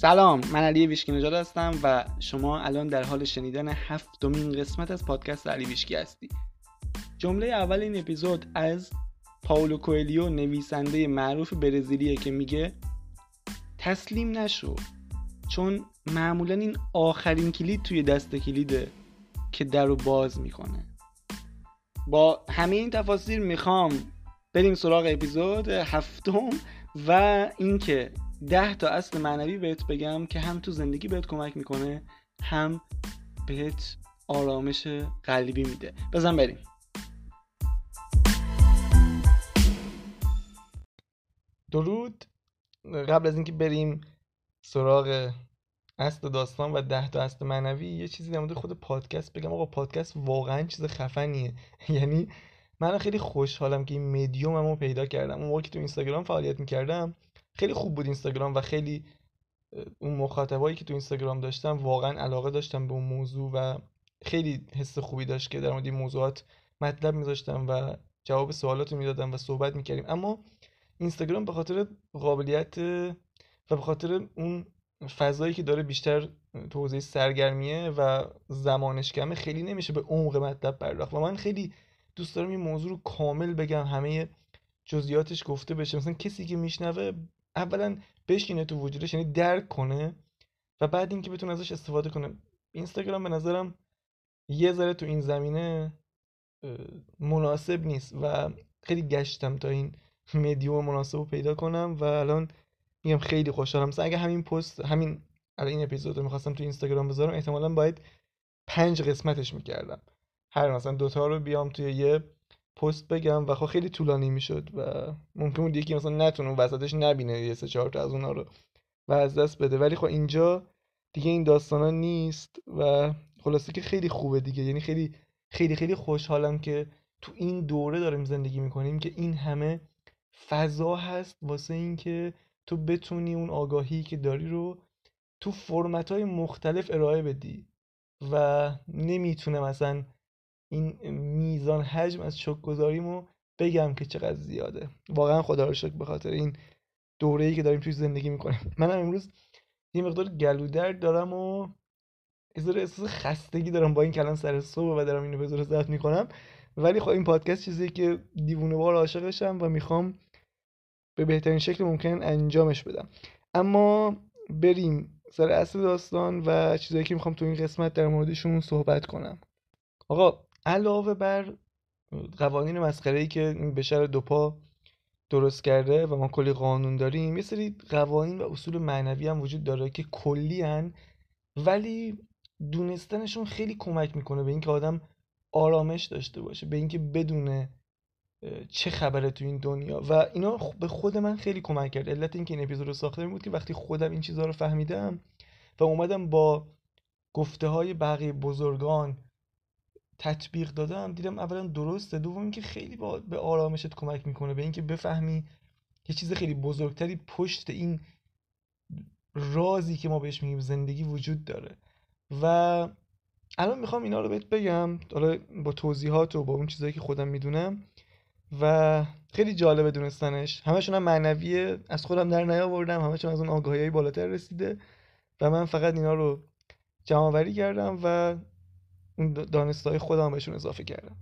سلام من علی ویشکی نژاد هستم و شما الان در حال شنیدن هفتمین قسمت از پادکست علی ویشکی هستی. جمله اول این اپیزود از پاولو کوئلیو نویسنده معروف برزیلیه که میگه تسلیم نشو چون معمولا این آخرین کلید توی دست کلیده که در رو باز می‌کنه. با همه این تفاصیل می‌خوام بریم سراغ اپیزود هفتم و اینکه ده تا اصل معنوی بهت بگم که هم تو زندگی بهت کمک می‌کنه هم بهت آرامش قلبی میده. بزن بریم. درود. قبل از اینکه بریم سراغ اصل داستان و ده تا اصل معنوی یه چیزی در مورد خود پادکست بگم. آقا پادکست واقعا چیز خفنیه. یعنی من خیلی خوشحالم که این مدیوممو پیدا کردم. اون که تو اینستاگرام فعالیت می‌کردم خیلی خوب بود اینستاگرام و خیلی اون مخاطبایی که تو اینستاگرام داشتم واقعا علاقه داشتم به اون موضوع و خیلی حس خوبی داشت که در مورد این موضوعات مطلب میذاشتم و جواب سوالات رو می‌دادم و صحبت می‌کردیم. اما اینستاگرام به خاطر قابلیت و به خاطر اون فضایی که داره بیشتر تو حوزه سرگرمیه و زمانش کمه خیلی نمیشه به عمق مطلب پرداخت. و من خیلی دوست دارم این موضوع رو کامل بگم همه جزئیاتش گفته بشه. مثلا کسی که میشنوه اولا بشینه تو وجودش یعنی درک کنه و بعد اینکه بتونه ازش استفاده کنه. اینستاگرام به نظرم یه ذره تو این زمینه مناسب نیست و خیلی گشتم تا این مدیوم مناسب رو پیدا کنم و الان میگم خیلی خوشحالم. مثلا اگه همین پست همین الان این اپیزود رو می‌خواستم تو اینستاگرام بذارم احتمالا باید پنج قسمتش می‌کردم. هر مثلا دوتا رو بیام توی یه پست بگم و خب خیلی طولانی می‌شد و ممکن بود یکی مثلا نتونه وسطش نبینه یه سه چهار تا از اونا رو و از دست بده. ولی خب اینجا دیگه این داستانا نیست و خلاصه که خیلی خوبه دیگه. یعنی خیلی خیلی خیلی خوشحالم که تو این دوره داریم زندگی می‌کنیم که این همه فضا هست واسه اینکه تو بتونی اون آگاهی که داری رو تو فرمت های مختلف ارائه بدی و نمی‌تونه مثلا این میزان حجم از شک گذاریمو بگم که چقدر زیاده. واقعا خدا رو شکر به این دوره ای که داریم توی زندگی می‌کنیم. منم امروز یه مقدار گلودرد دارم و از احساس خستگی دارم با این کلان سر صبح و دارم اینو به زور ضبط می‌کنم. ولی خب این پادکست چیزی که دیوونه بار عاشقشم و می‌خوام به بهترین شکل ممکن انجامش بدم. اما بریم سر اصل داستان و چیزایی که می‌خوام تو این قسمت در موردشون صحبت کنم. آقا علاوه بر قوانین مسخره ای که بشر دوپا درست کرده و ما کلی قانون داریم یه سری قوانین و اصول معنوی هم وجود داره که کلی هن ولی دونستنشون خیلی کمک می‌کنه به اینکه آدم آرامش داشته باشه به اینکه بدونه چه خبره تو این دنیا. و اینا به خود من خیلی کمک کرد. علت اینکه این اپیزود رو ساخته بود که وقتی خودم این چیزها رو فهمیدم و اومدم با گفته های بقیه بزرگان تطبیق دادم دیدم اولا درسته دوم اینکه خیلی با به آرامشت کمک می‌کنه به اینکه بفهمی یه چیز خیلی بزرگتری پشت این رازی که ما بهش میگیم زندگی وجود داره. و الان می‌خوام اینا رو بهت بگم حالا با توضیحات و با اون چیزایی که خودم می‌دونم و خیلی جالبه دونستنش. همشون هم معنویه از خودم در نیاوردم همشون از اون آگاهی بالاتر رسیده و من فقط اینا رو جمع کردم و دانستهای خودم بهشون اضافه کردم.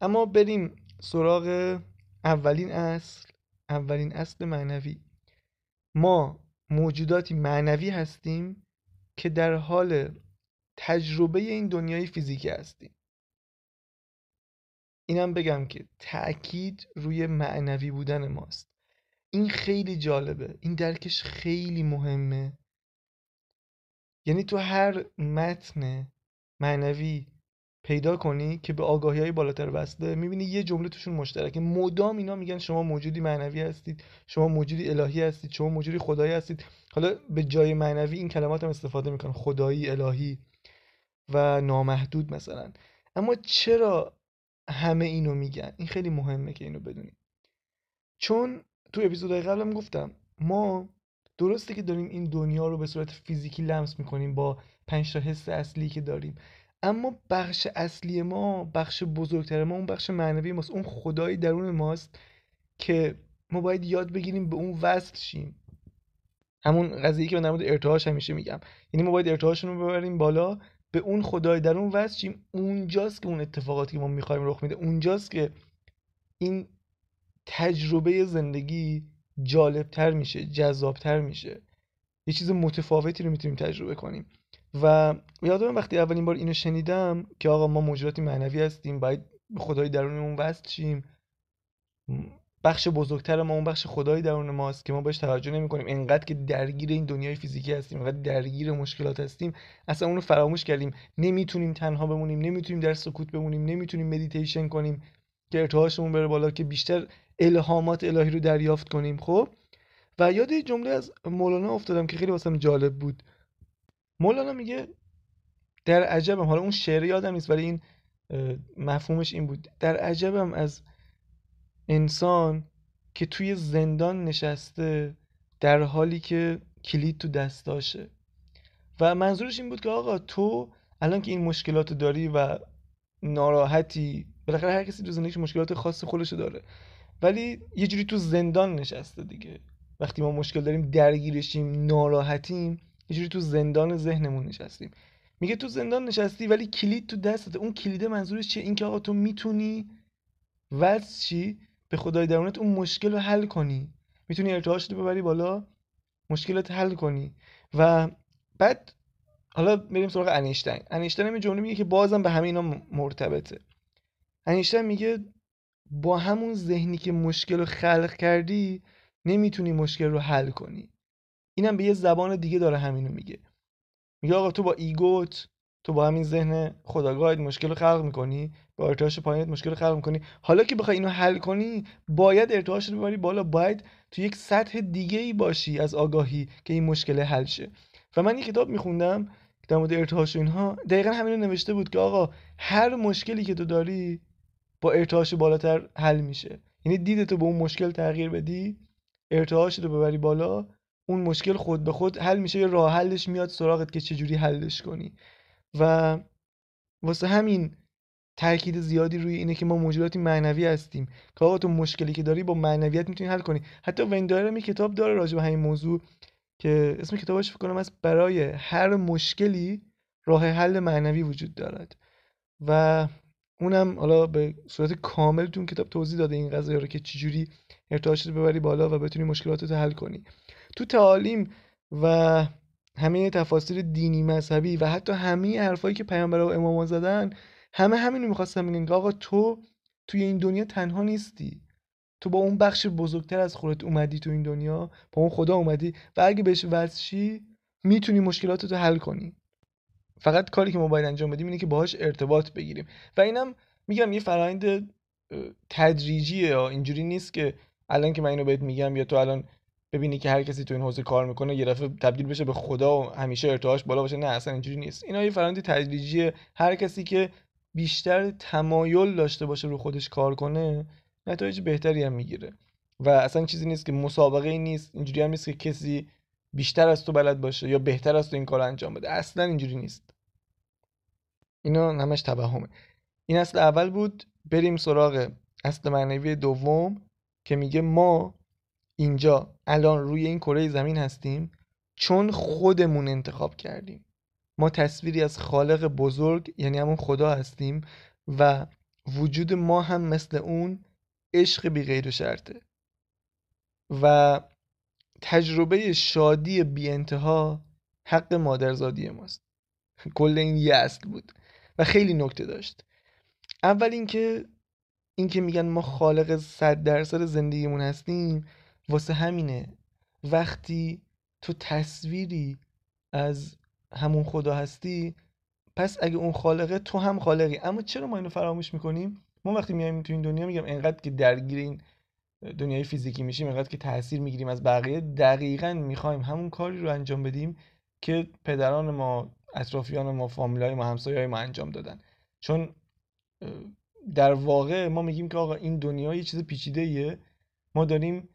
اما بریم سراغ اولین اصل اولین اصل معنوی. ما موجوداتی معنوی هستیم که در حال تجربه این دنیای فیزیکی هستیم. اینم بگم که تأکید روی معنوی بودن ماست. این خیلی جالبه. این درکش خیلی مهمه. یعنی تو هر متن معنوی پیدا کنی که به آگاهی های بالاتر وصله می‌بینی یه جمله توشون مشترکه. مدام اینا میگن شما موجودی معنوی هستید شما موجودی الهی هستید شما موجودی خدایی هستید. حالا به جای معنوی این کلمات هم استفاده می‌کنن خدایی الهی و نامحدود مثلا. اما چرا همه اینو میگن؟ این خیلی مهمه که اینو بدونیم. چون تو اپیزودهای قبلم گفتم ما درسته که داریم این دنیا رو به صورت فیزیکی لمس می‌کنیم با پنج تا حس اصلی که داریم. اما بخش اصلی ما بخش بزرگتر ما اون بخش معنوی ماست. اون خدای درون ماست که ما باید یاد بگیریم به اون وصل شیم. همون قضیه که من در مورد ارتعاش همیشه میگم. یعنی ما باید ارتعاشون رو ببریم بالا به اون خدای در اون وصل شیم. اونجاست که اون اتفاقاتی که ما می‌خوایم رخ میده اونجاست که این تجربه زندگی جالبتر میشه جذابتر میشه. یه چیز متفاوتی رو می‌تونیم تجربه کنیم. و یادم وقتی اولین بار اینو شنیدم که آقا ما موجوداتی معنوی هستیم باید به خدای درونمون وصل شیم بخش بزرگتر ما اون بخش خدای درون ماست که ما بهش توجه نمی کنیم انقدر که درگیر این دنیای فیزیکی هستیم انقدر درگیر مشکلات هستیم اصلا اونو فراموش کردیم. نمی‌تونیم تنها بمونیم نمی‌تونیم در سکوت بمونیم نمی‌تونیم مدیتیشن کنیم که ارتعاشمون بره بالا که بیشتر الهامات الهی رو دریافت کنیم خب؟ و یاد جمله از مولانا افتادم که خیلی واسم جالب بود. مولانا میگه در عجبم حالا اون شعر یادم نیست ولی این مفهومش این بود. در عجبم از انسان که توی زندان نشسته در حالی که کلید تو دستاشه و منظورش این بود که آقا تو الان که این مشکلات داری و ناراحتی بالاخره هر کسی تو زندگیش مشکلات خاص خودشو داره ولی یه جوری تو زندان نشسته دیگه. وقتی ما مشکل داریم درگیرشیم ناراحتیم یه جوری تو زندان ذهنمون نشستیم. میگه تو زندان نشستی ولی کلید تو دستته. اون کلیده منظورش چیه؟ این که آقا تو می‌تونی وز چی؟ به خدای درونت اون مشکل رو حل کنی. می‌تونی ارتعاش رو ببری بالا مشکلت حل کنی. و بعد حالا بریم سراغ انیشتین. انیشتین هم جمله میگه که بازم به همه اینا مرتبطه. انیشتین میگه با همون ذهنی که مشکل رو خلق کردی نمی‌تونی مشکل رو حل کنی. اینم به یه زبان دیگه داره همینو میگه. میگه آقا تو با ایگوت تو با همین ذهن خداگاهت مشکل رو خلق می‌کنی با ارتعاش پایینت مشکل رو خلق می‌کنی. حالا که بخوای اینو حل کنی باید ارتعاش رو ببری بالا. باید تو یک سطح دیگه ای باشی از آگاهی که این مشکل حل شه. و من یه کتاب میخوندم در مورد ارتعاش اینها. دقیقا همین رو نوشته بود که آقا هر مشکلی که تو داری با ارتعاش بالاتر حل میشه. یعنی دیدتو به اون مشکل تغییر بدی ارتعاش رو ببری بالا اون مشکل خود به خود حل میشه یا راه حلش میاد سراغت که چجوری حلش کنی. و واسه همین تاکید زیادی روی اینه که ما موجوداتی معنوی هستیم. که آقا تو مشکلی که داری با معنویت می‌تونی حل کنی. حتی ویندایر می کتاب داره راجع به همین موضوع که اسم کتابش فکر کنم از برای هر مشکلی راه حل معنوی وجود دارد. و اونم حالا به صورت کامل تو کتاب توضیح داده این قضیه رو که چجوری ارتعاشت ببری بالا و بتونی مشکلاتت حل کنی. تو تعالیم و همه تفاسیر دینی مذهبی و حتی همه حرفایی که پیامبر و اماما زدن همه همینو می‌خواستم بگن آقا تو توی این دنیا تنها نیستی. تو با اون بخش بزرگتر از خودت اومدی تو این دنیا با اون خدا اومدی و اگه بهش ورزشی می‌تونی مشکلاتتو حل کنی. فقط کاری که ما باید انجام بدیم اینه که باهاش ارتباط بگیریم. و اینم میگم یه فرآیند تدریجیه اینجوری نیست که الان که من اینو بهت میگم یا تو الان ببینی که هر کسی تو این حوزه کار می‌کنه یه دفعه تبدیل بشه به خدا و همیشه ارتعاش بالا باشه. نه اصلا اینجوری نیست. اینا یه فرآیند تدریجیه هر کسی که بیشتر تمایل داشته باشه رو خودش کار کنه نتایج بهتری هم می‌گیره. و اصلا چیزی نیست که مسابقه ای نیست اینجوری هم نیست که کسی بیشتر از تو بلد باشه یا بهتر از تو این کار انجام بده. اصلا اینجوری نیست. اینا همش توهمه. این اصل اول بود بریم سراغ اصل معنوی دوم که میگه ما اینجا الان روی این کره زمین هستیم چون خودمون انتخاب کردیم. ما تصویری از خالق بزرگ یعنی همون خدا هستیم و وجود ما هم مثل اون عشق بی غیر و شرطه. و تجربه شادی بی انتها حق مادرزادی ماست. کل این یه اصل بود و خیلی نکته داشت. اول اینکه اینکه میگن ما خالق صد درصد زندگیمون هستیم واسه همینه. وقتی تو تصویری از همون خدا هستی پس اگه اون خالقه تو هم خالقی. اما چرا ما اینو فراموش می‌کنیم؟ ما وقتی میایم تو این دنیا میگم انقدر که درگیر این دنیای فیزیکی میشیم انقدر که تاثیر می‌گیریم از بقیه دقیقا می‌خوایم همون کاری رو انجام بدیم که پدران ما اطرافیان ما فامیلای ما همسایه‌های ما انجام دادن. چون در واقع ما میگیم که آقا این دنیا یه چیز پیچیده ایه ما داریم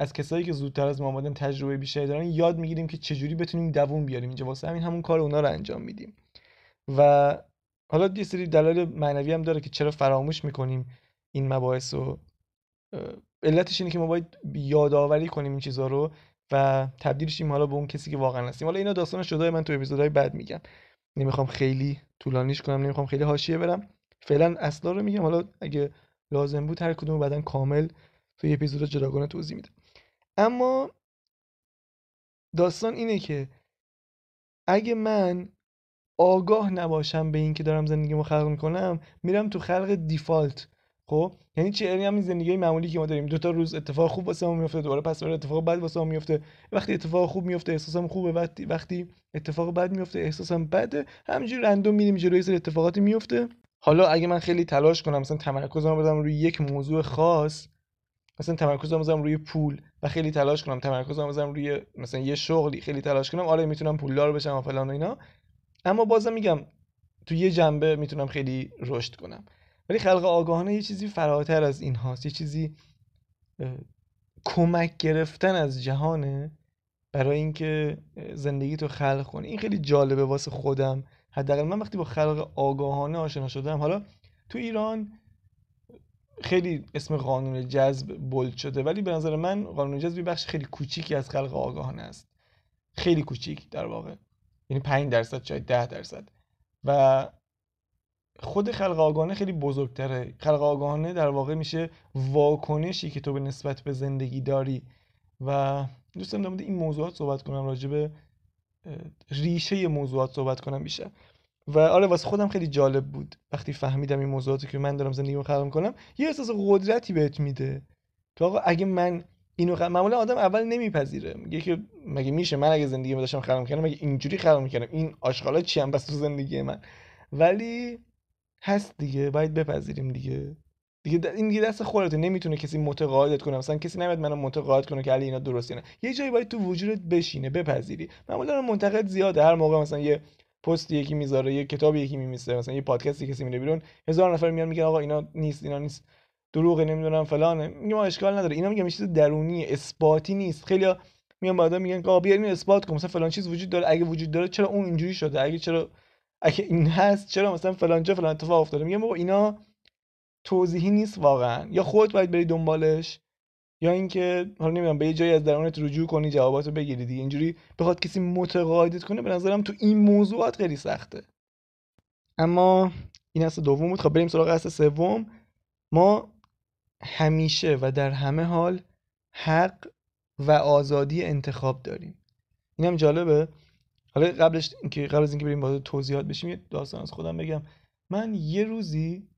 از کسایی که زودتر از ما آمدن تجربه بیشتری دارن یاد می‌گیریم که چجوری بتونیم دووم بیاریم. اینجا واسه همین همون کار اونا رو انجام میدیم. و حالا یه سری دلایل معنوی هم داره که چرا فراموش می‌کنیم این مباحث رو. علتش اینه که ما باید یادآوری کنیم این چیزها رو و تبدیل شیم حالا به اون کسی که واقعا هستیم. حالا اینا داستان شده من تو اپیزودهای بعد میگم. نمی‌خوام خیلی طولانیش کنم نمی‌خوام خیلی حاشیه برم. فعلا اصلا رو میگم. حالا اگه لازم بود هر کدوم بعدا کامل توی اپیزود جداگانه توضیح میدم. اما داستان اینه که اگه من آگاه نباشم به این که دارم زندگیمو خلق می‌کنم میرم تو خلق دیفالت. خب؟ یعنی چه یعنی همین زندگی معمولی که ما داریم. دو تا روز اتفاق خوب واسه ما میفته دوباره پس دوباره اتفاق بد واسه ما میفته وقتی اتفاق خوب میفته احساسم خوبه. وقتی وقتی اتفاق بد میفته احساسم بده. همینجوری رندوم میریم جلوی سر اتفاقاتی میفته حالا اگه من خیلی تلاش کنم مثلا تمرکزم بدم روی یک موضوع خاص مثلا تمرکزم بزنم روی پول و خیلی تلاش کنم. تمرکزم بزنم روی مثلا یه شغلی خیلی تلاش کنم. آره می‌تونم پولدار بشم و فلان و اینا. اما بازم میگم تو یه جنبه می‌تونم خیلی رشد کنم. ولی خلق آگاهانه یه چیزی فراتر از این هاست. یه چیزی کمک گرفتن از جهانه برای اینکه زندگی تو خلق کنی. این خیلی جالبه واسه خودم. حداقل من وقتی با خلق آگاهانه آشنا شدم. حالا تو ایران خیلی اسم قانون جذب بولد شده ولی به نظر من قانون جذب یه بخش خیلی کوچیکی از خلق آگاهانه است. خیلی کوچیک در واقع. یعنی 5 درصد شاید 10 درصد. و خود خلق آگاهانه خیلی بزرگتره. خلق آگاهانه در واقع میشه واکنشی که تو به نسبت به زندگی داری. و دوست دارم این موضوعات صحبت کنم راجع به ریشه موضوعات صحبت کنم بیشتر. و آره واسه خودم خیلی جالب بود. وقتی فهمیدم این موضوعاتی که من دارم زندگیمو خلق کنم یه احساس قدرتی بهت میده. تو آقا اگه من اینو خ... معمولا آدم اول نمیپذیره. میگه که مگه میشه من اگه زندگی داشتم خلق می‌کنم مگه اینجوری خلق می‌کنم این آشغالا چی هم بس تو زندگی من؟ ولی هست دیگه باید بپذیریم دیگه. دیگه این دیگه دست خودته. نمی‌تونه کسی متقاعدت کنه. مثلا کسی نمیاد منو متقاعد کنه که علی اینا درسته نه یه جایی باید تو وجودت بشینه بپذیری. معمولا منتقد زیاده. هر موقع مثلا یه پست یکی می‌ذاره یه کتاب یکی میمیسه مثلا یه پادکستی کسی میره بیرون هزار نفر میان میگن آقا اینا نیست اینا نیست. دروغه نمی‌دونم فلانه. میگم اشکال نداره. اینا میگم چیز درونی اثباتی نیست. خیلی میان بعدا میگن آقا بیا اینو اثبات کن. مثلا فلان چیز وجود داره. اگه وجود داره چرا اون اینجوری شده؟ اگه چرا اگه این هست چرا مثلا فلان جا فلان اتفاق افتاده؟ میگم بابا اینا توضیحی نیست واقعا. یا خودت باید بری دنبالش. یا اینکه حالا نمی‌دونم به یه جایی از درونت رجوع کنی جواباتو بگیری دیگه. اینجوری بخواد کسی متقاعدت کنه به نظرم تو این موضوعات خیلی سخته. اما این اصل دوم بود. خب بریم سراغ اصل سوم. ما همیشه و در همه حال حق و آزادی انتخاب داریم. اینم جالبه. حالا قبلش اینکه قبل از اینکه بریم با توضیحات بشیم یه داستان از خودم بگم. من یه روزی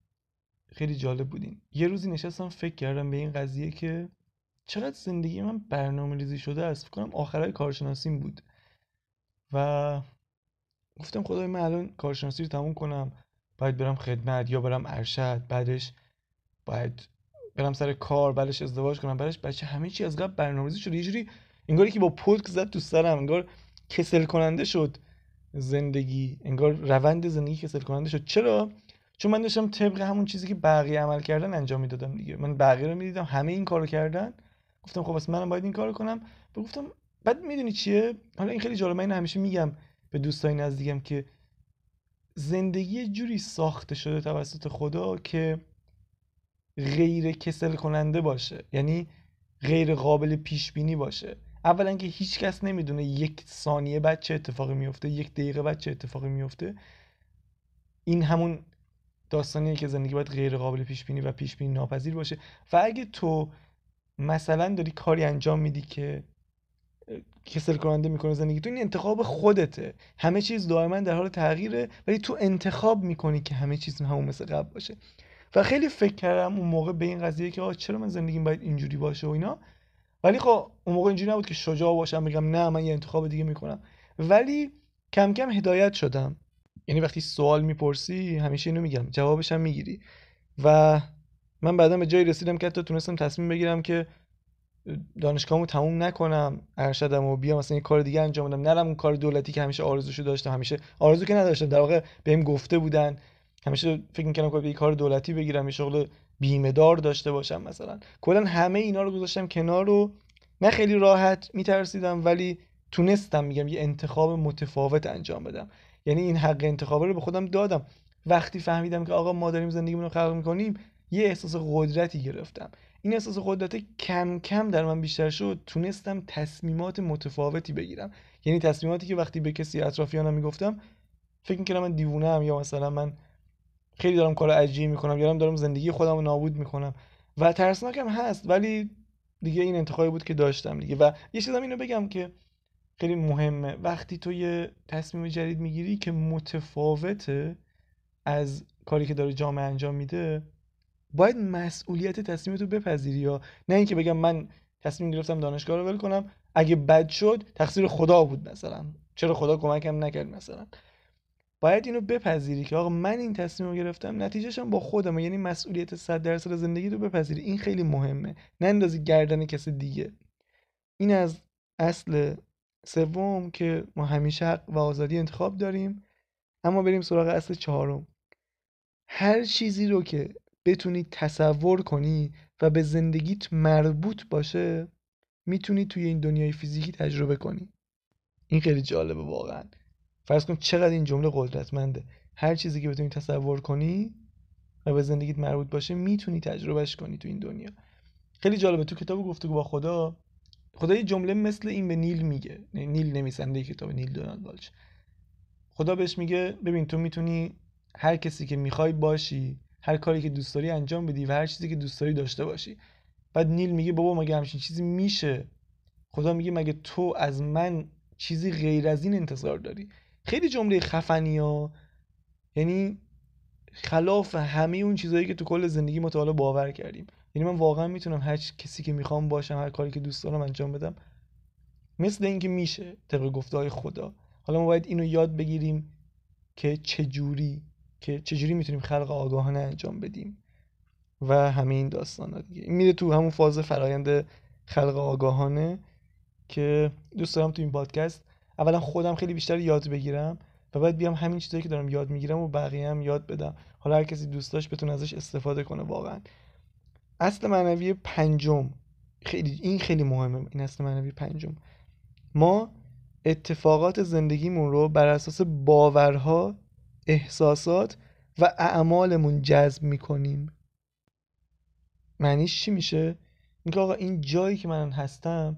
خیلی جالب بودین یه روزی نشستم فکر کردم به این قضیه که چقدر زندگی من برنامه ریزی شده است؟ فکر کنم آخرای کارشناسیم بود. و گفتم خدای من الان کارشناسی رو تموم کنم باید برم خدمت یا برم ارشد بعدش باید برم سر کار بعدش ازدواج کنم بعدش بچه همه چی از قبل برنامه‌ریزی شده. یه جوری انگاری که با پلک زد تو سرم انگار کسل کننده شد زندگی انگار روند زندگی کسل کننده شد. چرا؟ چون من داشتم طبق همون چیزی که بقیه عمل کردن انجام می‌دادم دیگه. من بقیه رو می‌دیدم همه این کارو کردن. گفتم خب بس منم باید این کارو کنم. و گفتم بعد می‌دونی چیه؟ حالا این خیلی جالبه من همیشه میگم به دوستای نزدیکم که زندگی جوری ساخته شده توسط خدا که غیر کسل کننده باشه. یعنی غیر قابل پیش بینی باشه. اولا که هیچ کس نمی‌دونه یک ثانیه بعد چه اتفاقی میفته یک دقیقه بعد چه اتفاقی میفته این همون داستانیه که زندگی باید غیر قابل پیش بینی و پیش بینی ناپذیر باشه. و اگه تو مثلا داری کاری انجام میدی که کسل کننده می‌کنه زندگی تو این انتخاب خودته. همه چیز دائما در حال تغییره ولی تو انتخاب می‌کنی که همه چیز همون مثل قبل باشه. و خیلی فکر کردم اون موقع به این قضیه که آقا چرا من زندگیم باید اینجوری باشه و اینا؟ ولی خب اون موقع اینجوری نبود که شجاع باشم بگم نه من یه انتخاب دیگه می‌کنم. ولی کم کم هدایت شدم. یعنی وقتی سوال می‌پرسی همیشه اینو میگم جوابش هم می‌گیری. و من بعدا به جایی رسیدم که حتی تونستم تصمیم بگیرم که دانشگاهمو تموم نکنم ارشدم و بیام مثلا یه کار دیگه انجام بدم. نرم اون کار دولتی که همیشه آرزوشو داشتم همیشه آرزو که نداشتم در واقع بهم گفته بودن. همیشه فکر می‌کنم که یه کار دولتی بگیرم یه شغل بیمه دار داشته باشم مثلا. کلا همه اینا رو گذاشتم کنار رو نه خیلی راحت میترسیدم ولی تونستم میگم یه انتخاب متفاوت انجام بدم. یعنی این حق انتخاب رو به خودم دادم. وقتی فهمیدم که آقا ما داریم زندگیمون رو خلق می‌کنیم یه احساس قدرتی گرفتم. این احساس قدرت کم کم در من بیشتر شد تونستم تصمیمات متفاوتی بگیرم. یعنی تصمیماتی که وقتی به کسی اطرافیانم می‌گفتم فکر می‌کردم من دیوونه هم یا مثلا من خیلی دارم کار عجیبی می‌کنم یا دارم زندگی خودم رو نابود می‌کنم. و ترسناکم هست ولی دیگه این انتخابی بود که داشتم دیگه. و یه چیزم اینو بگم که خیلی مهمه. وقتی تو یه تصمیم جدید می‌گیری که متفاوته از کاری که داره جامعه انجام میده باید مسئولیت تصمیم تو بپذیری یا نه اینکه بگم من تصمیم گرفتم دانشگاه رو ول کنم. اگه بد شد تقصیر خدا بود مثلا. چرا خدا کمکم نکرد مثلا؟ باید اینو بپذیری که آقا من این تصمیم رو گرفتم نتیجهشم با خودم یعنی مسئولیت 100 درصد زندگی رو بپذیری. این خیلی مهمه. نه اندازی گردن کسی دیگه. این از اصل سوم که ما همیشه حق و آزادی انتخاب داریم. اما بریم سراغ اصل چهارم. هر چیزی رو که بتونی تصور کنی و به زندگیت مربوط باشه می‌تونی توی این دنیای فیزیکی تجربه کنی. این خیلی جالبه واقعا. فرض کن چقدر این جمله قدرتمنده. هر چیزی که بتونی تصور کنی و به زندگیت مربوط باشه می‌تونی تجربهش کنی تو این دنیا. خیلی جالبه. تو کتاب گفتگو با خدا خدا یه جمله مثل این به نیل میگه. نیل نویسنده کتاب نیل دونالد والچ. خدا بهش میگه ببین تو می‌تونی هر کسی که می‌خوای باشی هر کاری که دوست داری انجام بدی و هر چیزی که دوست داری داشته باشی. بعد نیل میگه بابا مگه همچین چیزی میشه؟ خدا میگه مگه تو از من چیزی غیر از این انتظار داری؟ خیلی جمله خفنی ها. یعنی خلاف همه اون چیزهایی که تو کل زندگی ما تا باور کردیم. یعنی من واقعا می‌تونم هر کسی که می‌خوام باشم هر کاری که دوست دارم انجام بدم مثل اینکه میشه طبق گفته های خدا. حالا ما باید اینو یاد بگیریم که چجوری که چجوری می‌تونیم خلق آگاهانه انجام بدیم و همه این داستان ها دیگه. میره تو همون فاز فرایند خلق آگاهانه که دوست دارم تو این پادکست اولا خودم خیلی بیشتر یاد بگیرم و بعد بیام همین چیزایی که دارم یاد می‌گیرم و بقیه هم یاد بدم. حالا هر کسی دوست داشت بتونه ازش استفاده کنه واقعا. اصل معنوی پنجم. خیلی این خیلی مهمه. این اصل معنوی پنجم. ما اتفاقات زندگیمون رو بر اساس باورها احساسات و اعمالمون جذب می‌کنیم. معنیش چی میشه؟ اینکه آقا این جایی که من هستم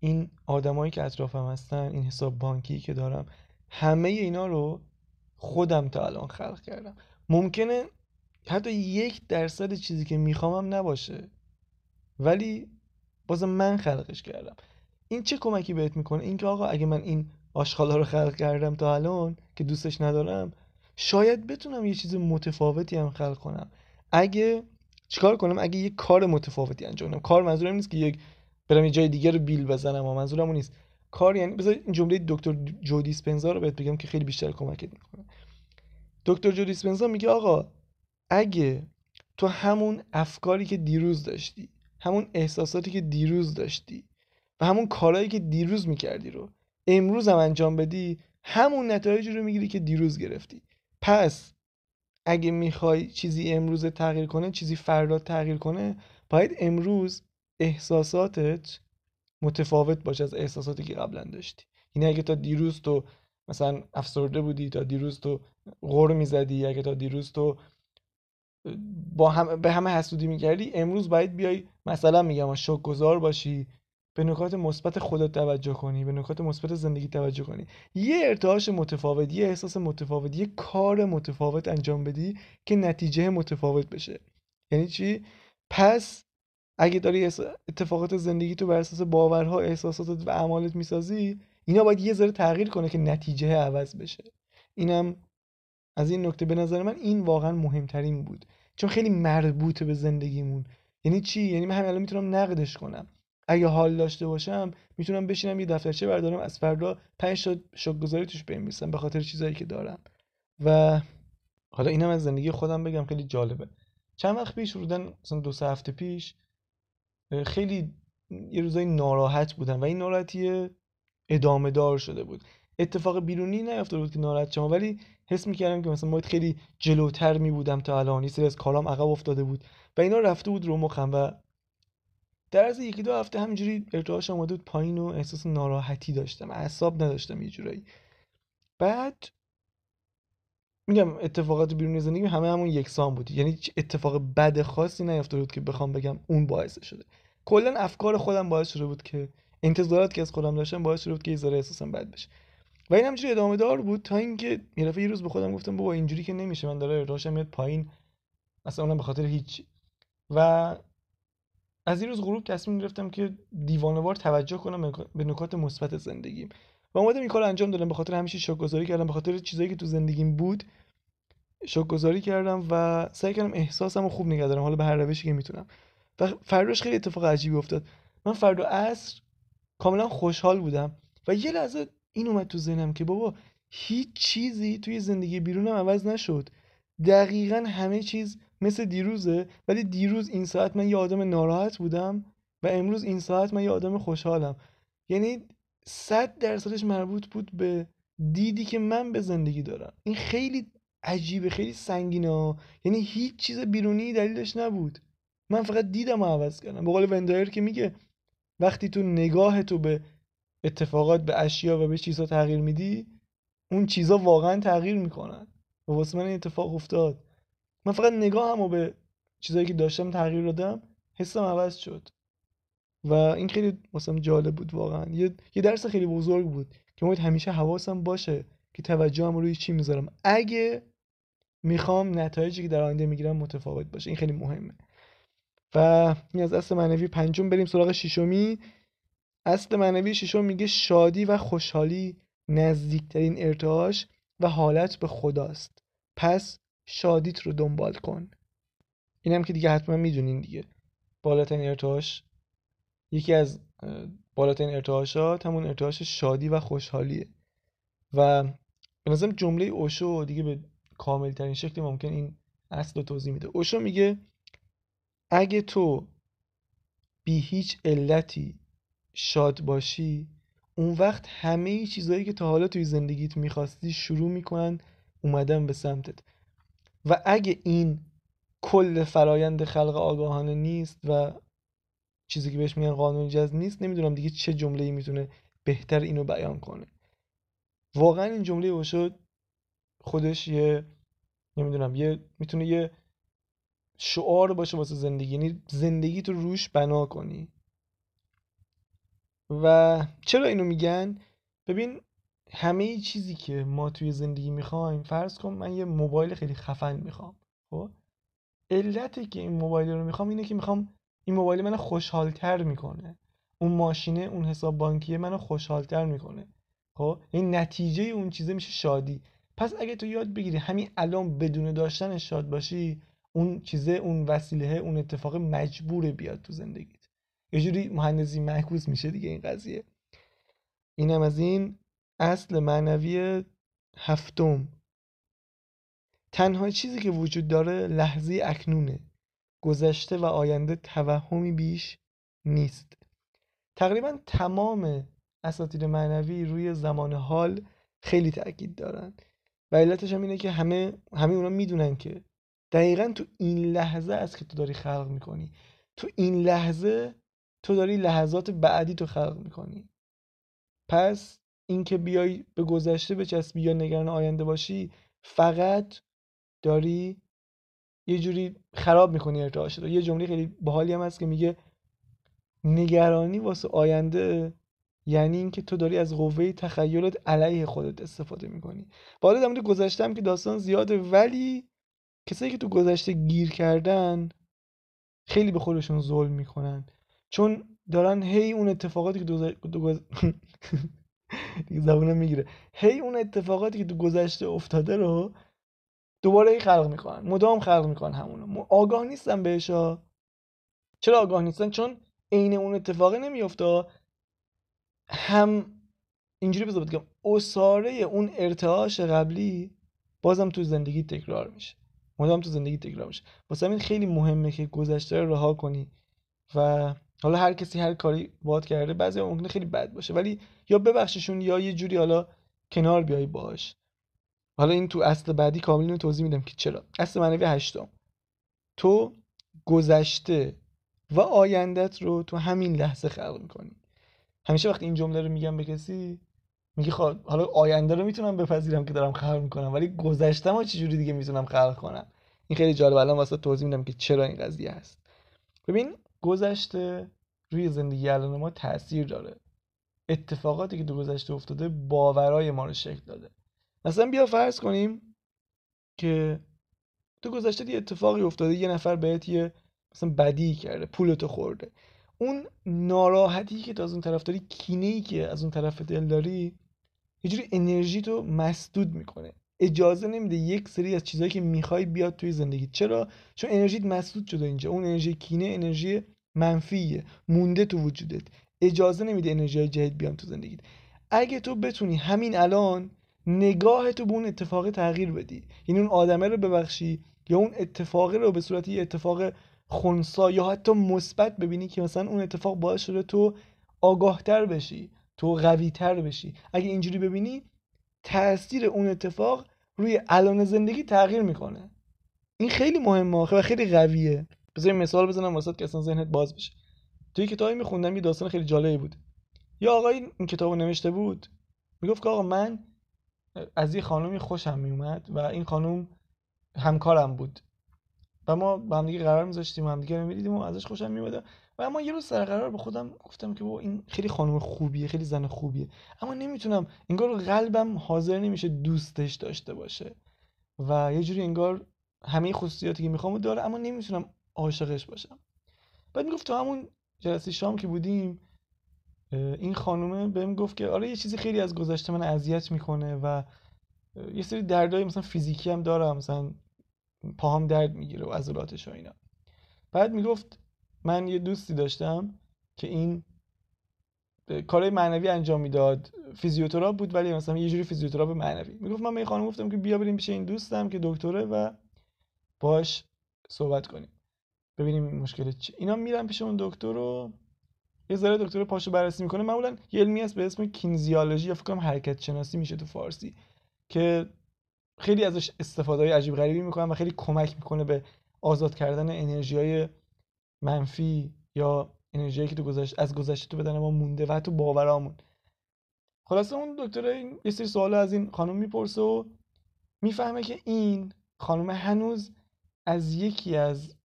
این آدمایی که اطرافم هستن این حساب بانکی که دارم همه اینا رو خودم تا الان خلق کردم. ممکنه حتی یک درصد چیزی که میخوامم نباشه ولی بازم من خلقش کردم. این چه کمکی بهت می‌کنه؟ اینکه آقا اگه من این آشغالا رو خلق کردم تا الان که دوستش ندارم شاید بتونم یه چیز متفاوتی هم خلق کنم. اگه چیکار کنم؟ اگه یه کار mutafavati انجام بدم. کار منظورم نیست که یک برم یه جای دیگه رو بیل بزنم و منظورم نیست. کار یعنی بذار این جمله دکتر جو دیسپنزا رو بهت بگم که خیلی بیشتر کمکت می‌کنه. دکتر جو دیسپنزا میگه آقا اگه تو همون افکاری که دیروز داشتی همون احساساتی که دیروز داشتی و همون کارهایی که دیروز می‌کردی رو امروز هم انجام بدی همون نتایجی رو می‌گیری که دیروز گرفتی. پس اگه می‌خوای چیزی امروز تغییر کنه چیزی فردا تغییر کنه باید امروز احساساتت متفاوت باشه از احساساتی که قبلا داشتی. یعنی اگه تا دیروز تو مثلا افسرده بودی تا دیروز تو غور می‌زدی اگه تا دیروز تو با هم به همه حسودی می‌کردی امروز باید بیای مثلا میگم شوک باشی به نکات مثبت خودت توجه کنی به نکات مثبت زندگی توجه کنی. یه ارتعاش متفاوت یه احساس متفاوت یه کار متفاوت انجام بدی که نتیجه متفاوت بشه. یعنی چی؟ پس اگه داری اتفاقات زندگی تو بر اساس باورها احساساتت و اعمالت می‌سازی اینا باید یه ذره تغییر کنه که نتیجه عوض بشه. اینم از این نکته. به نظر من این واقعا مهمترین بود. چون خیلی مربوطه به زندگیمون. یعنی چی؟ یعنی من همین الان می‌تونم نقدش کنم. اگه حال داشته باشم می‌تونم بشینم یه دفترچه بردارم از فردا پنج تا شکرگزاری توش بنویسم به خاطر چیزایی که دارم. و حالا اینم از زندگی خودم بگم خیلی جالبه. چند وقت پیش بودن مثلا دو سه هفته پیش خیلی یه روزایی ناراحت بودم و این ناراحتی ادامه دار شده بود. اتفاق بیرونی نیافتاده بود که ناراحت شما ولی حس می‌کردم که مثلا باید خیلی جلوتر می بودم تا الان. یه سری از کالام عقب افتاده بود و اینا رفته بود رو مخم و در از یکی دو هفته همینجوری ارتعاش آمده بود پایین و احساس ناراحتی داشتم اعصاب نداشتم یه جورایی. بعد میگم اتفاقات بیرونی زندگی همه همون یکسان بود. یعنی اتفاق بد خاصی نیفتاده بود که بخوام بگم اون باعث شده. کلا افکار خودم باعث شده بود که انتظارات که از خودم داشتم باعث شده بود که یه احساسم بد بشه. و این همجوری ادامه دار بود تا اینکه یه یه روز به خودم گفتم بابا اینجوری که نمیشه من داره ارتعاشم میاد پایین. اصلا اونم به خاطر هیچ. و از این روز غروب تصمیم گرفتم که دیوانوار توجه کنم به نکات مثبت زندگیم. و اومدم این کار انجام دادم. به خاطر همیشه شکرگزاری کردم. به خاطر چیزایی که تو زندگیم بود شکرگزاری کردم و سعی کردم احساسم رو خوب نگه دارم. حالا به هر روشی که می‌تونم. و فرداش خیلی اتفاق عجیبی افتاد. من فردا عصر کاملا خوشحال بودم. و یه لحظه این اومد تو ذهنم که بابا هیچ چیزی توی زندگی بیرونم عوض نشد. دقیقا همه چیز مثل دیروزه ولی دیروز این ساعت من یه آدم ناراحت بودم و امروز این ساعت من یه آدم خوشحالم. یعنی صد درصدش مربوط بود به دیدی که من به زندگی دارم. این خیلی عجیبه خیلی سنگینه یعنی هیچ چیز بیرونی دلیلش نبود. من فقط دیدم و عوض کردم. به وندایر که میگه وقتی تو نگاه تو به اتفاقات به اشیا و به چیزها تغییر میدی اون چیزها واقعا تغییر می‌کنن. و واسه من این اتفاق افتاد. من فقط نگاه و به چیزایی که داشتم تغییر دادم حسم عوض شد. و این خیلی واسم جالب بود واقعا. یه, یه درس خیلی بزرگ بود که باید همیشه حواسم باشه که توجهم روی چی می‌ذارم. اگه می‌خوام نتایجی که در آینده می‌گیرم متفاوت باشه. این خیلی مهمه. و این از اصل معنوی پنجم. بریم سراغ ششمی. اصل معنوی ششم میگه شادی و خوشحالی نزدیکترین ارتعاش و حالت به خداست. پس شادیت رو دنبال کن. اینم که دیگه حتما می‌دونین دیگه. بالاترین ارتعاش یکی از بالاترین ارتعاشات همون ارتعاش شادی و خوشحالیه. و به نظرم جمله اوشو دیگه به کامل ترین شکلی ممکن این اصل رو توضیح میده. اوشو میگه اگه تو بی هیچ علتی شاد باشی اون وقت همه چیزهایی که تا حالا توی زندگیت می‌خواستی شروع می‌کنن اومدن به سمتت. و اگه این کل فرایند خلق آگاهانه نیست و چیزی که بهش میگن قانون جذب نیست نمی‌دونم دیگه چه جمله ای می‌تونه بهتر اینو بیان کنه. واقعا این جمله اوشو خودش یه نمی‌دونم یه می‌تونه یه شعار باشه واسه زندگی. یعنی زندگی تو روش بنا کنی. و چرا اینو میگن؟ ببین همه چیزی که ما توی زندگی می‌خوایم فرض کن من یه موبایل خیلی خفن می‌خوام خب؟ علتی که این موبایل رو می‌خوام اینه که می‌خوام این موبایل منو خوشحالتر می‌کنه. اون ماشینه اون حساب بانکی منو خوشحالتر می‌کنه خب؟ این نتیجه اون چیزه میشه شادی. پس اگه تو یاد بگیری همین الان بدون داشتن شاد باشی اون چیزه اون وسیله اون اتفاق مجبور بیاد تو زندگیت. یه جوری مهندسی معکوس میشه دیگه این قضیه. اینم از این. اصل معنوی هفتم. تنها چیزی که وجود داره لحظه اکنونه. گذشته و آینده توهمی بیش نیست. تقریبا تمام اساتید معنوی روی زمان حال خیلی تاکید دارن. و علتش هم اینه که همه همه اونا می‌دونن که دقیقا تو این لحظه است که تو داری خلق می‌کنی تو این لحظه تو داری لحظات بعدی تو خلق می‌کنی. پس اینکه بیای به گذشته بچسبی یا نگران آینده باشی فقط داری یه جوری خراب می‌کنی ارتعاش رو. یه جمله خیلی باحالی هم هست که میگه نگرانی واسه آینده یعنی اینکه تو داری از قوه تخیلت علیه خودت استفاده می‌کنی. بالا در گذشته که داستان زیاده ولی کسایی که تو گذشته گیر کردن خیلی به خودشون ظلم می‌کنن. چون دارن هی اون اتفاقاتی که دو, دو دیگه زبونم می‌گیره. هی اون اتفاقاتی که تو گذشته افتاده رو دوباره هی خلق می‌کنن. مدام خلق می‌کنن همونو. آگاه نیستن بهشا چرا آگاه نیستن؟ چون عین اون اتفاقی نمیفته هم اینجوری بذار بگم اساره اون ارتعاش قبلی بازم تو زندگی تکرار میشه. مدام تو زندگی تکرار میشه. واسه همین خیلی مهمه که گذشته رو رها کنی و حالا هر کسی هر کاری باد کرده بعضی ممکنه خیلی بد باشه. ولی یا ببخششون یا یه جوری حالا کنار بیای باش حالا این تو اصل بعدی کامل رو توضیح میدم که چرا. اصل معنوی هشتم. تو گذشته و آیندت رو تو همین لحظه خلق می‌کنی. همیشه وقتی این جمله رو میگم به کسی میگه خب حالا آینده رو می‌تونم بپذیرم که دارم خلق می‌کنم ولی گذشتم چجوری دیگه می‌تونم خلق کنم؟ این خیلی جالب. الان واسه توضیح میدم که چرا این قضیه هست. ببین گذشته روی زندگی الان ما تاثیر داره. اتفاقاتی که تو گذشته افتاده باورای ما رو شکل داده. مثلا بیا فرض کنیم که تو گذشته یه اتفاقی افتاده یه نفر بهت یه مثلا بدی کرده پولتو خورده. اون ناراحتی که تو از اون طرف داری کینه ای که از اون طرف دل داری یه جوری انرژی تو مسدود می‌کنه. اجازه نمیده یک سری از چیزهایی که می‌خوای بیاد توی زندگی. چرا؟ چون انرژیت مسدود شده اینجا. اون انرژی کینه انرژی منفیه. مونده تو وجودت. اجازه نمیده انرژی های جدید بیان تو زندگیت. اگه تو بتونی همین الان نگاه تو به اون اتفاق تغییر بدی یعنی اون آدمه رو ببخشی یا اون اتفاقی رو به صورت یه اتفاق خونسا یا حتی مثبت ببینی که مثلا اون اتفاق باعث شده تو آگاهتر بشی تو قویتر بشی. اگه اینجوری ببینی تاثیر اون اتفاق روی الان زندگی تغییر می‌کنه. این خیلی مهمه و خیلی قویه. بذار مثال بزنم واسه که اصلا ذهنت باز بشه. توی کتابی میخوندم یه داستان خیلی جالبی بود. یا آقای این کتابو نوشته بود. می‌گفت که آقا من از یه خانومی خوشم میومد و این خانوم همکارم بود. و ما با هم دیگه قرار میذاشتیم هم دیگه می‌دیدیم و ازش خوشم میومد و اما یه روز سر قرار به خودم گفتم که این خیلی خانم خوبیه خیلی زن خوبیه. اما نمی‌تونم انگار قلبم حاضر نمیشه دوستش داشته باشه. و یه جوری انگار همه خصوصیاتی که می‌خوام داره اما نمی‌تونم عاشقش باشم. بعد می‌گفت تو همون جلسه شام که بودیم این خانومه بهم گفت که آره یه چیزی خیلی از گذشته من اذیت می‌کنه و یه سری دردای مثلا فیزیکی هم دارم مثلا پاهام درد می‌گیره و عضلاتش و اینا. بعد می‌گفت من یه دوستی داشتم که این کارهای معنوی انجام می‌داد. فیزیوتراپ بود ولی مثلا یه جوری فیزیوتراپ معنوی. می‌گفت من به این خانم گفتم که بیا بریم پیش این دوستم که دکتره و باش صحبت کنیم. ببینیم مشکل چی. اینا میرن پیش اون دکتر و یه ذره دکتر پاشو بررسی می‌کنه. معمولا یه علمی هست به اسم kinesiology یا فکر کنم حرکت شناسی میشه تو فارسی که خیلی ازش استفاده های عجیب غریبی می‌کنن و خیلی کمک می‌کنه به آزاد کردن انرژی های منفی یا انرژی که تو گذشت از گذشته تو بدن ما مونده و حتی باورامون. خلاصه اون دکتر یه سری سوال از این خانم می‌پرسه و می‌فهمه که این خانم هنوز از یکی از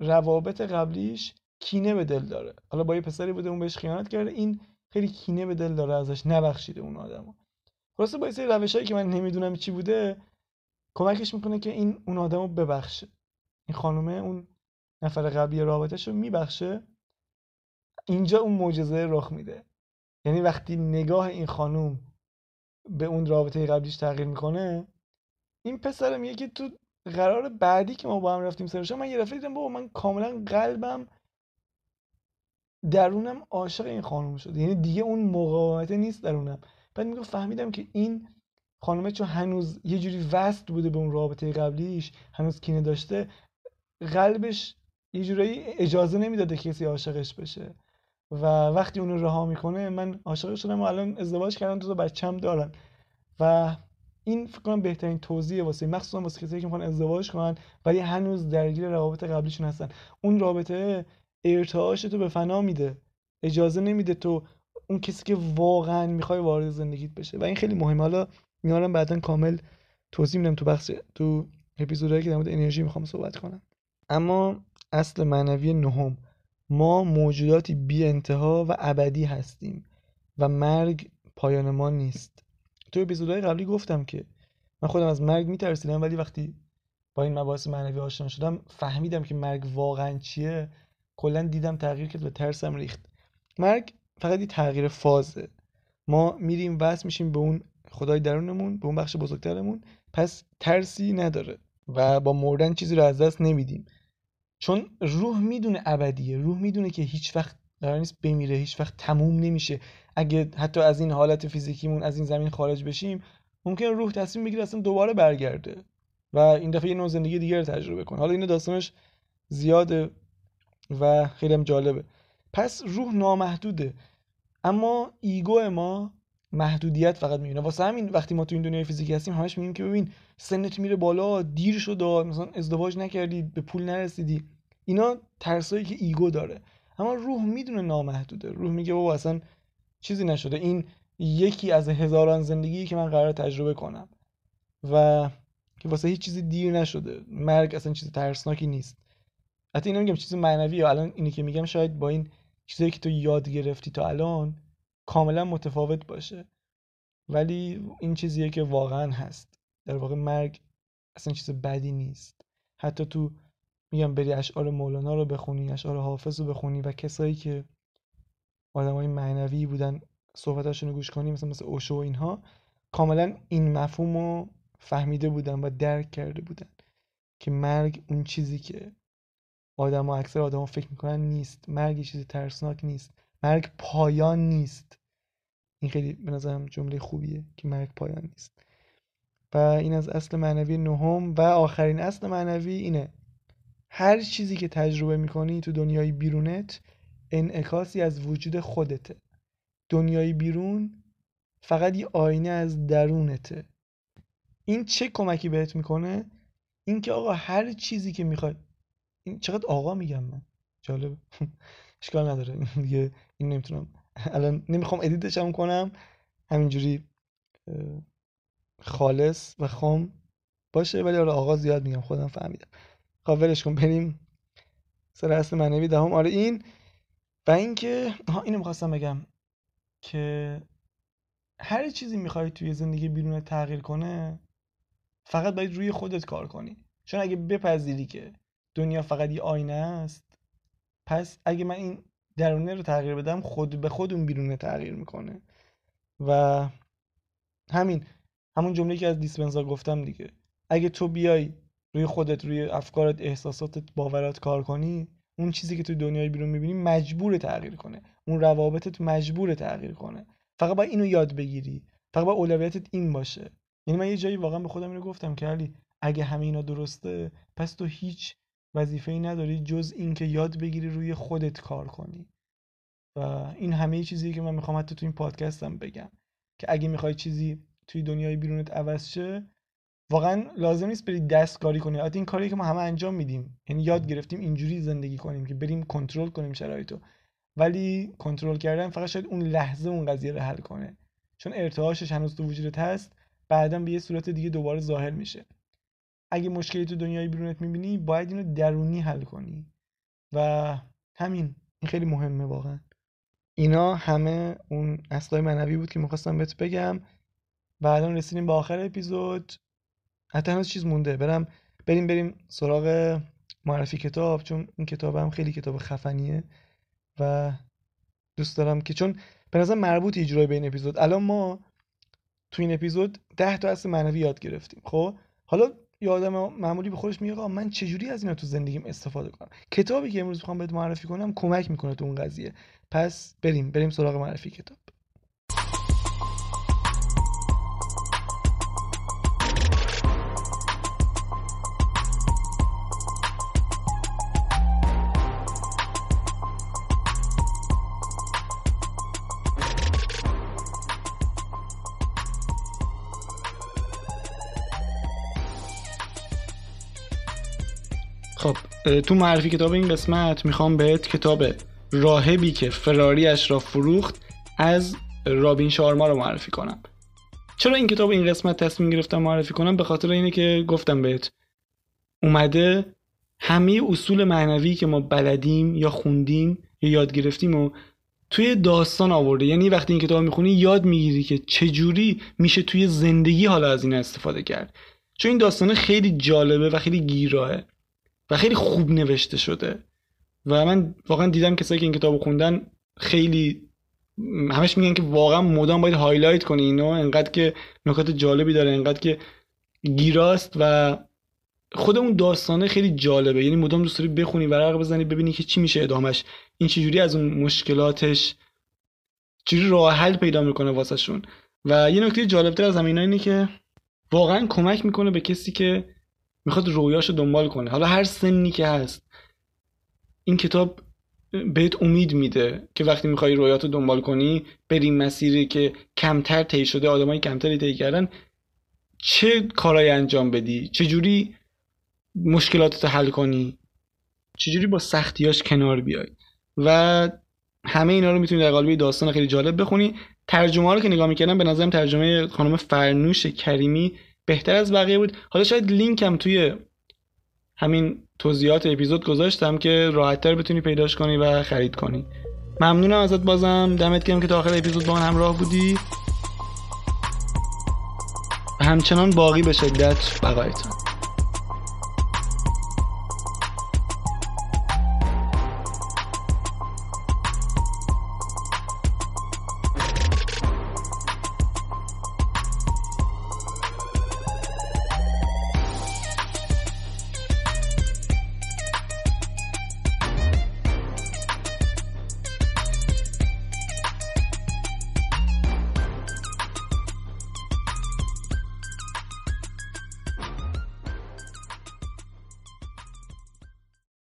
روابط قبلیش کینه به دل داره. حالا با یه پسری بوده اون بهش خیانت کرده این خیلی کینه به دل داره ازش نبخشیده اون آدمو خلاصه با یه سری روشایی که من نمی‌دونم چی بوده کمکش می‌کنه که این اون آدمو ببخشه. این خانومه اون نفر قبلی رابطش رو میبخشه اینجا اون معجزه رخ میده. یعنی وقتی نگاه این خانوم به اون رابطه قبلیش تغییر می‌کنه این پسر میگه که تو قرار بعدی که ما با هم رفتیم سرش من یه دفعه دیدم بابا من کاملا قلبم درونم عاشق این خانم شد. یعنی دیگه اون مقاومته نیست درونم. بعد میگه فهمیدم که این خانومه چون هنوز یه جوری وست بوده به اون رابطه قبلیش هنوز کینه داشته قلبش یه جورایی اجازه نمی‌داده کسی عاشقش بشه. و وقتی اونو رها می‌کنه من عاشق شدم و الان ازدواج کردم دو تا بچم دارن. و این فکر کنم بهترین توضیح واسه مخصوصا واسه کسایی که می‌خوان ازدواج کنن ولی هنوز درگیر روابط قبلیشون هستن. اون رابطه ارتعاش تو به فنا میده. اجازه نمیده تو اون کسی که واقعا می‌خوای وارد زندگیت بشه. و این خیلی مهمه. حالا میارم بعدا کامل توضیح میدم تو بخش تو اپیزودهایی که در مورد انرژی می‌خوام صحبت کنم. اما اصل معنوی نهم. ما موجوداتی بی انتها و ابدی هستیم و مرگ پایان ما نیست. تو اپیزودهای قبلی گفتم که من خودم از مرگ میترسیدم ولی وقتی با این مباحث معنوی آشنا شدم فهمیدم که مرگ واقعا چیه. کلا دیدم تغییر کرد و ترسم ریخت. مرگ فقط یه تغییر فازه. ما میریم وصل میشیم به اون خدای درونمون به اون بخش بزرگترمون. پس ترسی نداره و با مردن چیزی رو از دست نمیدیم. چون روح می‌دونه ابدیه روح می‌دونه که هیچ وقت قرار نیست بمیره هیچ وقت تموم نمیشه. اگه حتی از این حالت فیزیکیمون از این زمین خارج بشیم ممکنه روح تصمیم بگیره اصلا دوباره برگرده و این دفعه یه نوع زندگی دیگر رو تجربه کنه. حالا این داستانش زیاده و خیلی هم جالبه. پس روح نامحدوده. اما ego ما محدودیت فقط می‌بینه. واسه همین وقتی ما تو این دنیای فیزیکی هستیم همش میگیم که ببین سنت میره بالا دیر شد مثلا ازدواج نکردی به پول نرسیدی. اینا ترسایی که ego داره. اما روح می‌دونه نامحدوده. روح میگه بابا اصلا چیزی نشده. این یکی از هزاران زندگی که من قرار تجربه کنم. و که واسه هیچ چیزی دیر نشده. مرگ اصلا چیز ترسناکی نیست. حتی اینو میگم چیز معنوی الان اینی که میگم شاید با این چیزایی که تو یاد گرفتی تا الان کاملا متفاوت باشه. ولی این چیزیه که واقعا هست. در واقع مرگ اصلا چیز بدی نیست. حتی تو میگم بری اشعار مولانا رو بخونی اشعار حافظ رو بخونی و کسایی که آدمای معنوی بودن صحبتاشون رو گوش کنی مثلا مثل اوشو و اینها کاملا این مفهوم رو فهمیده بودن و درک کرده بودن که مرگ اون چیزی که آدم و اکثر آدم فکر می‌کنن نیست. مرگ چیزی ترسناک نیست. مرگ پایان نیست. این خیلی به نظرم جمله خوبیه که مرگ پایان نیست. و این از اصل معنوی نهم و آخرین اصل معنوی اینه. هر چیزی که تجربه می‌کنی تو دنیای بیرونت انعکاسی از وجود خودته. دنیای بیرون فقط یه آینه از درونته. این چه کمکی بهت می‌کنه؟ اینکه آقا هر چیزی که می‌خوای این چقدر آقا میگم من؟ جالب اشکال نداره. دیگه این نمی‌تونم الان نمی‌خوام ادیتش هم کنم. همینجوری خالص و خام باشه ولی آره آقا زیاد میگم خودم فهمیدم. خب ولش کن بریم سر اصل معنوی دهم. آره این و اینکه ها اینو می‌خواستم بگم که هر چیزی می‌خوای توی زندگی بیرون تغییر کنه فقط باید روی خودت کار کنی. چون اگه بپذیری که دنیا فقط یه آینه است پس اگه من این درونه رو تغییر بدم خود به خود اون بیرونه تغییر می‌کنه. و همین همون جمله که از دیسپنزا گفتم دیگه. اگه تو بیای روی خودت روی افکارت احساساتت باورات کار کنی اون چیزی که توی دنیای بیرون می‌بینی مجبور تغییر کنه. اون روابطت مجبور تغییر کنه. فقط باید اینو یاد بگیری. فقط باید اولویتت این باشه. یعنی من یه جایی واقعا به خودم اینو گفتم که علی اگه همه اینا درسته پس تو هیچ وظیفه ای نداری جز اینکه یاد بگیری روی خودت کار کنی. و این همه چیزی که من می‌خوام حتی تو این پادکستم بگم که اگه می‌خوای چیزی توی دنیای بیرونت عوض شه واقعا لازم نیست بری دستکاری کنی. حتی این کاری که ما همه انجام میدیم. یعنی یاد گرفتیم اینجوری زندگی کنیم که بریم کنترل کنیم شرایطو ولی کنترل کردن فقط شاید اون لحظه اون قضیه رو حل کنه. چون ارتعاشش هنوز تو وجودت هست بعدا به یه صورت دیگه دوباره ظاهر میشه. اگه مشکلی تو دنیای بیرونت می‌بینی باید اینو درونی حل کنی. و همین این خیلی مهمه واقعا. اینا همه اون اصلای معنوی بود که می‌خواستم بهت بگم. بعدا رسیدیم به آخر اپیزود. حتی هنوز چیز مونده. برم بریم بریم سراغ معرفی کتاب چون این کتاب هم خیلی کتاب خفنیه. و دوست دارم که چون به نظر مربوط اجرای به این اپیزود. الان ما تو این اپیزود ده تا اصل معنوی یاد گرفتیم خب؟ حالا یه آدم معمولی به خودش میگه من چجوری از اینا تو زندگیم استفاده کنم؟ کتابی که امروز می‌خوام بهت معرفی کنم کمک می‌کنه تو اون قضیه. پس بریم بریم سراغ معرفی کتاب. تو معرفی کتاب این قسمت می‌خوام بهت کتاب راهبی که فراریش را فروخت از رابین شارما رو معرفی کنم. چرا این کتاب این قسمت تصمیم گرفتم معرفی کنم؟ به خاطر اینه که گفتم بهت اومده همه اصول معنوی که ما بلدیم یا خوندیم یا یاد گرفتیم و توی داستان آورده. یعنی وقتی این کتاب می‌خونی یاد می‌گیری که چجوری میشه توی زندگی حالا از این استفاده کرد. چون این داستان خیلی جالبه و خیلی گیراهه. و خیلی خوب نوشته شده. و من واقعا دیدم کسایی که این کتاب خوندن خیلی همش میگن که واقعا مدام باید هایلایت کنی اینو انقدر که نکات جالبی داره انقدر که گیراست و خود اون داستانه خیلی جالبه. یعنی مدام دوست داری بخونی ورق بزنی ببینی که چی میشه ادامش این چجوری از اون مشکلاتش چجوری راه حل پیدا می‌کنه واسه شون و یه نکته جالبتر از همین اینه که واقعا کمک می‌کنه به کسی که می‌خواد رویاشو دنبال کنه. حالا هر سنی که هست این کتاب بهت امید میده که وقتی می‌خوای رویاتو دنبال کنی بریم مسیری که کمتر طی شده آدمای کمتری طی کردن چه کارایی انجام بدی؟ چه جوری مشکلاتتو حل کنی؟ چجوری با سختیاش کنار بیای؟ و همه اینا رو می‌تونی در قالب داستان خیلی جالب بخونی. ترجمه ها رو که نگاه می‌کردم به نظرم ترجمه خانم فرنوش کریمی بهتر از بقیه بود. حالا شاید لینکم توی همین توضیحات اپیزود گذاشتم که راحتتر بتونی پیداش کنی و خرید کنی. ممنونم ازت بازم. دمت گرم که تا آخر اپیزود با من همراه بودی. همچنان باقی به شدت بقایتان.